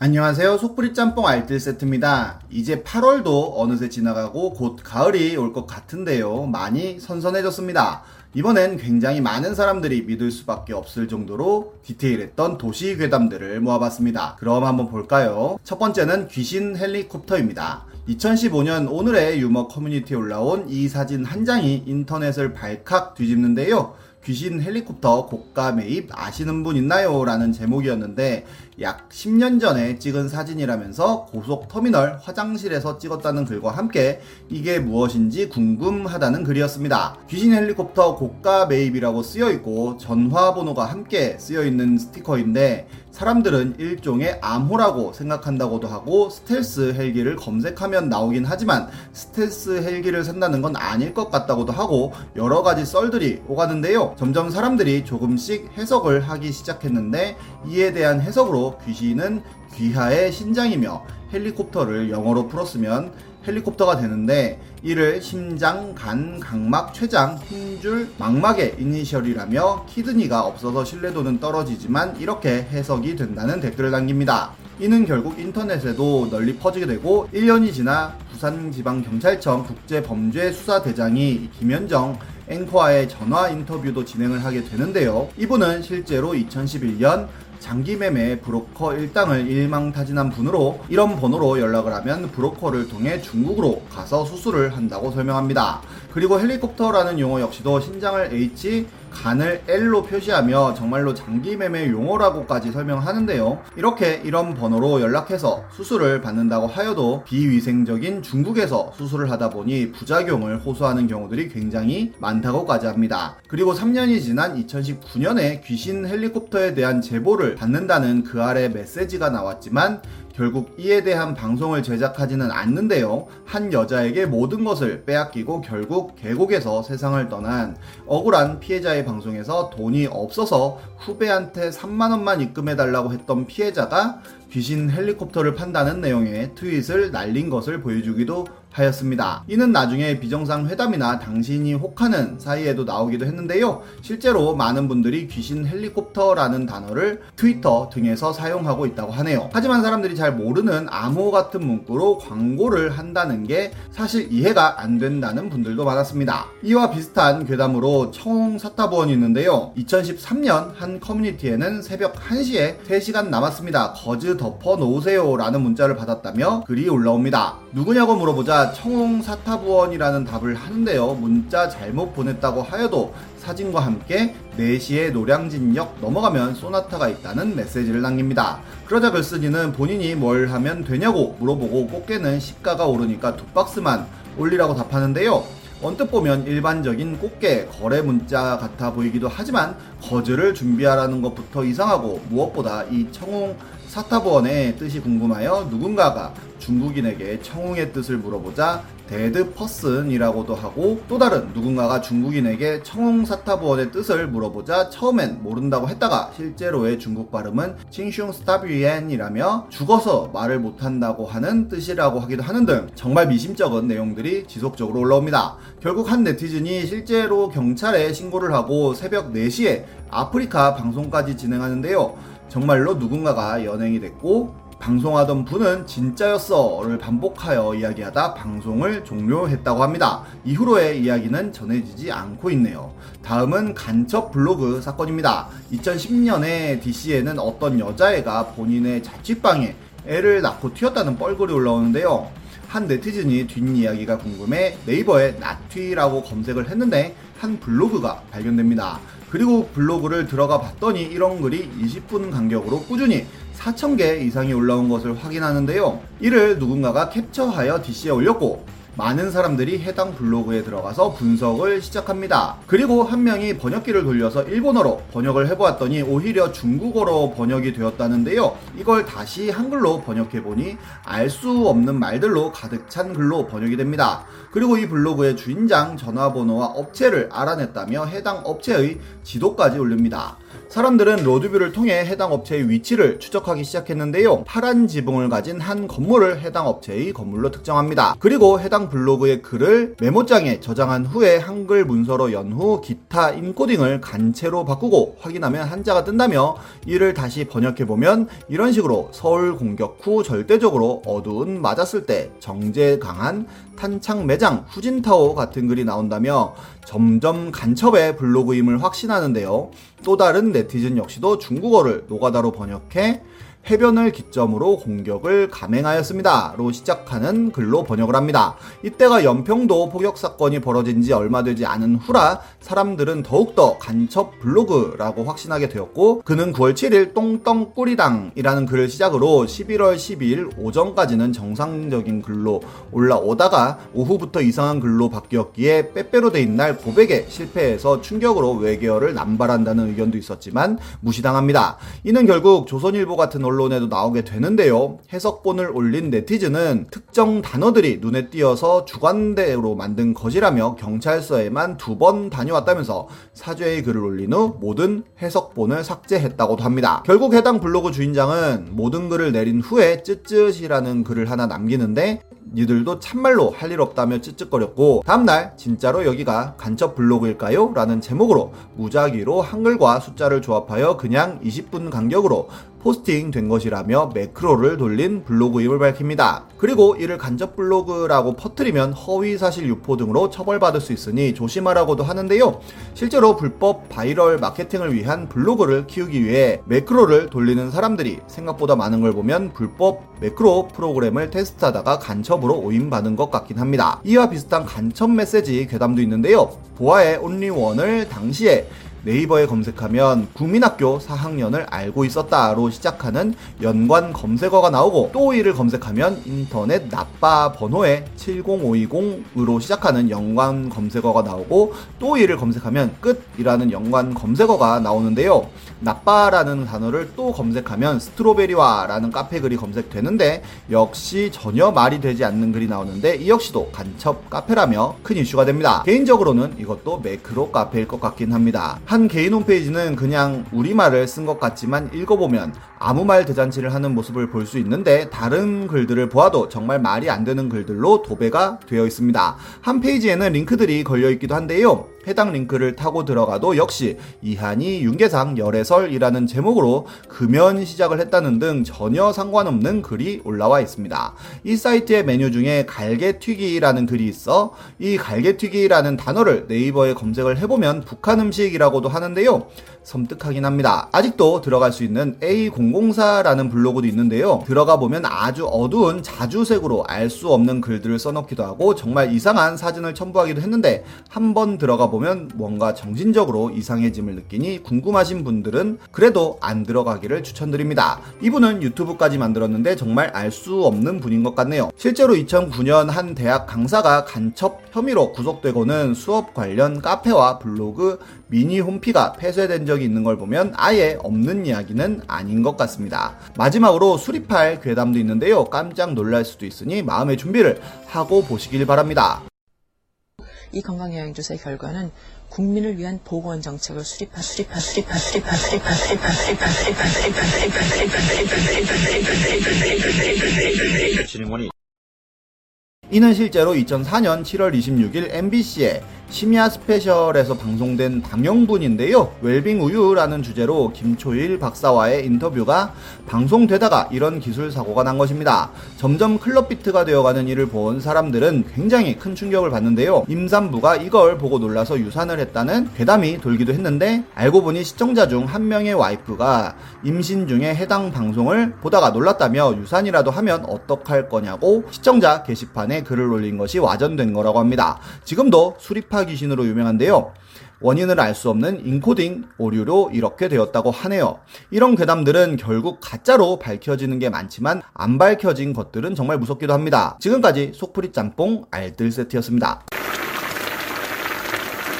안녕하세요. 속풀이 짬뽕 알뜰 세트입니다. 이제 8월도 어느새 지나가고 곧 가을이 올 것 같은데요. 많이 선선해졌습니다. 이번엔 굉장히 많은 사람들이 믿을 수밖에 없을 정도로 디테일했던 도시 괴담들을 모아봤습니다. 그럼 한번 볼까요? 첫 번째는 귀신 헬리콥터입니다. 2015년 오늘의 유머 커뮤니티에 올라온 이 사진 한 장이 인터넷을 발칵 뒤집는데요. 귀신 헬리콥터 고가 매입 아시는 분 있나요? 라는 제목이었는데 약 10년 전에 찍은 사진이라면서 고속터미널 화장실에서 찍었다는 글과 함께 이게 무엇인지 궁금하다는 글이었습니다. 귀신 헬리콥터 고가 매입이라고 쓰여 있고 전화번호가 함께 쓰여 있는 스티커인데 사람들은 일종의 암호라고 생각한다고도 하고 스텔스 헬기를 검색하면 나오긴 하지만 스텔스 헬기를 산다는 건 아닐 것 같다고도 하고 여러 가지 썰들이 오가는데요. 점점 사람들이 조금씩 해석을 하기 시작했는데 이에 대한 해석으로 귀신은 귀하의 신장이며 헬리콥터를 영어로 풀었으면 헬리콥터가 되는데 이를 심장, 간, 각막, 췌장, 힘줄, 망막의 이니셜이라며 키드니가 없어서 신뢰도는 떨어지지만 이렇게 해석이 된다는 댓글을 남깁니다. 이는 결국 인터넷에도 널리 퍼지게 되고 1년이 지나 부산지방경찰청 국제범죄수사대장이 김현정 앵커와의 전화 인터뷰도 진행을 하게 되는데요. 이분은 실제로 2011년 장기매매 브로커 일당을 일망타진한 분으로 이런 번호로 연락을 하면 브로커를 통해 중국으로 가서 수술을 한다고 설명합니다. 그리고 헬리콥터라는 용어 역시도 신장을 H, 간을 L로 표시하며 정말로 장기 매매 용어라고까지 설명하는데요. 이렇게 이런 번호로 연락해서 수술을 받는다고 하여도 비위생적인 중국에서 수술을 하다 보니 부작용을 호소하는 경우들이 굉장히 많다고까지 합니다. 그리고 3년이 지난 2019년에 귀신 헬리콥터에 대한 제보를 받는다는 그 아래 메시지가 나왔지만 결국 이에 대한 방송을 제작하지는 않는데요. 한 여자에게 모든 것을 빼앗기고 결국 계곡에서 세상을 떠난 억울한 피해자의 방송에서 돈이 없어서 후배한테 3만원만 입금해달라고 했던 피해자가 귀신 헬리콥터를 판다는 내용의 트윗을 날린 것을 보여주기도 하였습니다. 이는 나중에 비정상 회담이나 당신이 혹하는 사이에도 나오기도 했는데요. 실제로 많은 분들이 귀신 헬리콥터라는 단어를 트위터 등에서 사용하고 있다고 하네요. 하지만 사람들이 잘 모르는 암호 같은 문구로 광고를 한다는 게 사실 이해가 안 된다는 분들도 많았습니다. 이와 비슷한 괴담으로 청홍 사타부원이 있는데요. 2013년 한 커뮤니티에는 새벽 1시에 3시간 남았습니다. 거즈 덮어 놓으세요 라는 문자를 받았다며 글이 올라옵니다. 누구냐고 물어보자 청홍 사타부원이라는 답을 하는데요. 문자 잘못 보냈다고 하여도 사진과 함께 4시에 노량진역 넘어가면 소나타가 있다는 메시지를 남깁니다. 그러자 글쓴이는 본인이 뭘 하면 되냐고 물어보고 꽃게는 시가가 오르니까 두 박스만 올리라고 답하는데요. 언뜻 보면 일반적인 꽃게 거래 문자 같아 보이기도 하지만 거즈를 준비하라는 것부터 이상하고 무엇보다 이 청홍 사타부원의 뜻이 궁금하여 누군가가 중국인에게 청홍의 뜻을 물어보자 dead person이라고도 하고 또 다른 누군가가 중국인에게 청홍 사타부원의 뜻을 물어보자 처음엔 모른다고 했다가 실제로의 중국 발음은 칭슝 스타비엔이라며 죽어서 말을 못한다고 하는 뜻이라고 하기도 하는 등 정말 미심쩍은 내용들이 지속적으로 올라옵니다. 결국 한 네티즌이 실제로 경찰에 신고를 하고 새벽 4시에 아프리카 방송까지 진행하는데요. 정말로 누군가가 연행이 됐고 방송하던 분은 진짜였어를 반복하여 이야기하다 방송을 종료했다고 합니다. 이후로의 이야기는 전해지지 않고 있네요. 다음은 간첩 블로그 사건입니다. 2010년에 DC에는 어떤 여자애가 본인의 자취방에 애를 낳고 튀었다는 뻘글이 올라오는데요. 한 네티즌이 뒷이야기가 궁금해 네이버에 나튀라고 검색을 했는데 한 블로그가 발견됩니다. 그리고 블로그를 들어가 봤더니 이런 글이 20분 간격으로 꾸준히 4,000개 이상이 올라온 것을 확인하는데요. 이를 누군가가 캡처하여 DC에 올렸고 많은 사람들이 해당 블로그에 들어가서 분석을 시작합니다. 그리고 한 명이 번역기를 돌려서 일본어로 번역을 해보았더니 오히려 중국어로 번역이 되었다는데요. 이걸 다시 한글로 번역해보니 알 수 없는 말들로 가득 찬 글로 번역이 됩니다. 그리고 이 블로그의 주인장 전화번호와 업체를 알아냈다며 해당 업체의 지도까지 올립니다. 사람들은 로드뷰를 통해 해당 업체의 위치를 추적하기 시작했는데요. 파란 지붕을 가진 한 건물을 해당 업체의 건물로 특정합니다. 그리고 해당 블로그의 글을 메모장에 저장한 후에 한글 문서로 연후 기타 인코딩을 간체로 바꾸고 확인하면 한자가 뜬다며 이를 다시 번역해보면 이런 식으로 서울 공격 후 절대적으로 어두운 맞았을 때 정제 강한 탄창 매장 후진타오 같은 글이 나온다며 점점 간첩의 블로그임을 확신하는데요. 또 다른 네티즌 역시도 중국어를 노가다로 번역해 해변을 기점으로 공격을 감행하였습니다.로 시작하는 글로 번역을 합니다. 이때가 연평도 포격 사건이 벌어진 지 얼마 되지 않은 후라 사람들은 더욱더 간첩 블로그라고 확신하게 되었고 그는 9월 7일 똥똥 꾸리당이라는 글을 시작으로 11월 12일 오전까지는 정상적인 글로 올라오다가 오후부터 이상한 글로 바뀌었기에 빼빼로 돼 있는 날 고백에 실패해서 충격으로 외계어를 남발한다는 의견도 있었지만 무시당합니다. 이는 결국 조선일보 같은 언론에도 나오게 되는데요. 해석본을 올린 네티즌은 특정 단어들이 눈에 띄어서 주관대로 만든 것이라며 경찰서에만 두 번 다녀왔다면서 사죄의 글을 올린 후 모든 해석본을 삭제했다고도 합니다. 결국 해당 블로그 주인장은 모든 글을 내린 후에 쯧쯧이라는 글을 하나 남기는데 니들도 참말로 할 일 없다며 쯧쯧거렸고 다음날 진짜로 여기가 간첩 블로그일까요? 라는 제목으로 무작위로 한글과 숫자를 조합하여 그냥 20분 간격으로 포스팅 된 것이라며 매크로를 돌린 블로그임을 밝힙니다. 그리고 이를 간첩 블로그라고 퍼뜨리면 허위 사실 유포 등으로 처벌받을 수 있으니 조심하라고도 하는데요. 실제로 불법 바이럴 마케팅을 위한 블로그를 키우기 위해 매크로를 돌리는 사람들이 생각보다 많은 걸 보면 불법 매크로 프로그램을 테스트하다가 간첩 으로 오인받은 것 같긴 합니다. 이와 비슷한 간첩 메시지 괴담도 있는데요. 보아의 온리원을 당시에 네이버에 검색하면 국민학교 4학년을 알고 있었다로 시작하는 연관 검색어가 나오고 또 이를 검색하면 인터넷 나빠 번호에 70520으로 시작하는 연관 검색어가 나오고 또 이를 검색하면 끝이라는 연관 검색어가 나오는데요. 나빠라는 단어를 또 검색하면 스트로베리와라는 카페 글이 검색되는데 역시 전혀 말이 되지 않는 글이 나오는데 이 역시도 간첩 카페라며 큰 이슈가 됩니다. 개인적으로는 이것도 매크로 카페일 것 같긴 합니다. 한 개인 홈페이지는 그냥 우리말을 쓴 것 같지만 읽어보면 아무 말 대잔치를 하는 모습을 볼 수 있는데 다른 글들을 보아도 정말 말이 안 되는 글들로 도배가 되어 있습니다. 한 페이지에는 링크들이 걸려 있기도 한데요. 해당 링크를 타고 들어가도 역시 이한이 윤계상 열애설이라는 제목으로 금연 시작을 했다는 등 전혀 상관없는 글이 올라와 있습니다. 이 사이트의 메뉴 중에 갈개튀기라는 글이 있어 이 갈개튀기라는 단어를 네이버에 검색을 해보면 북한 음식이라고도 하는데요. 섬뜩하긴 합니다. 아직도 들어갈 수 있는 A004라는 블로그도 있는데요. 들어가 보면 아주 어두운 자주색으로 알 수 없는 글들을 써놓기도 하고 정말 이상한 사진을 첨부하기도 했는데 한번 들어가 보면 뭔가 정신적으로 이상해짐을 느끼니 궁금하신 분들은 그래도 안 들어가기를 추천드립니다. 이분은 유튜브까지 만들었는데 정말 알 수 없는 분인 것 같네요. 실제로 2009년 한 대학 강사가 간첩 혐의로 구속되고는 수업 관련 카페와 블로그 미니 홈피가 폐쇄된 적이 있는 걸 보면 아예 없는 이야기는 아닌 것 같습니다. 마지막으로 수립할 괴담도 있는데요. 깜짝 놀랄 수도 있으니 마음의 준비를 하고 보시길 바랍니다. 이 건강영양조사의 결과는 국민을 위한 보건 정책을 수립하 수립하 수립하 수립하 수립하 수립하 수립하 수립하 수립하 수립하 수립하 수립하 수립하 진흥원이 이는 실제로 2004년 7월 26일 MBC에 심야 스페셜에서 방송된 방영분인데요. 웰빙 우유라는 주제로 김초일 박사와의 인터뷰가 방송되다가 이런 기술 사고가 난 것입니다. 점점 클럽 비트가 되어가는 이를 본 사람들은 굉장히 큰 충격을 받는데요. 임산부가 이걸 보고 놀라서 유산을 했다는 괴담이 돌기도 했는데 알고 보니 시청자 중 한 명의 와이프가 임신 중에 해당 방송을 보다가 놀랐다며 유산이라도 하면 어떡할 거냐고 시청자 게시판에 글을 올린 것이 와전된 거라고 합니다. 지금도 수 리파 귀신으로 유명한데요. 원인을 알 수 없는 인코딩 오류로 이렇게 되었다고 하네요. 이런 괴담들은 결국 가짜로 밝혀지는 게 많지만 안 밝혀진 것들은 정말 무섭기도 합니다. 지금까지 속풀이 짬뽕 알뜰 세트였습니다.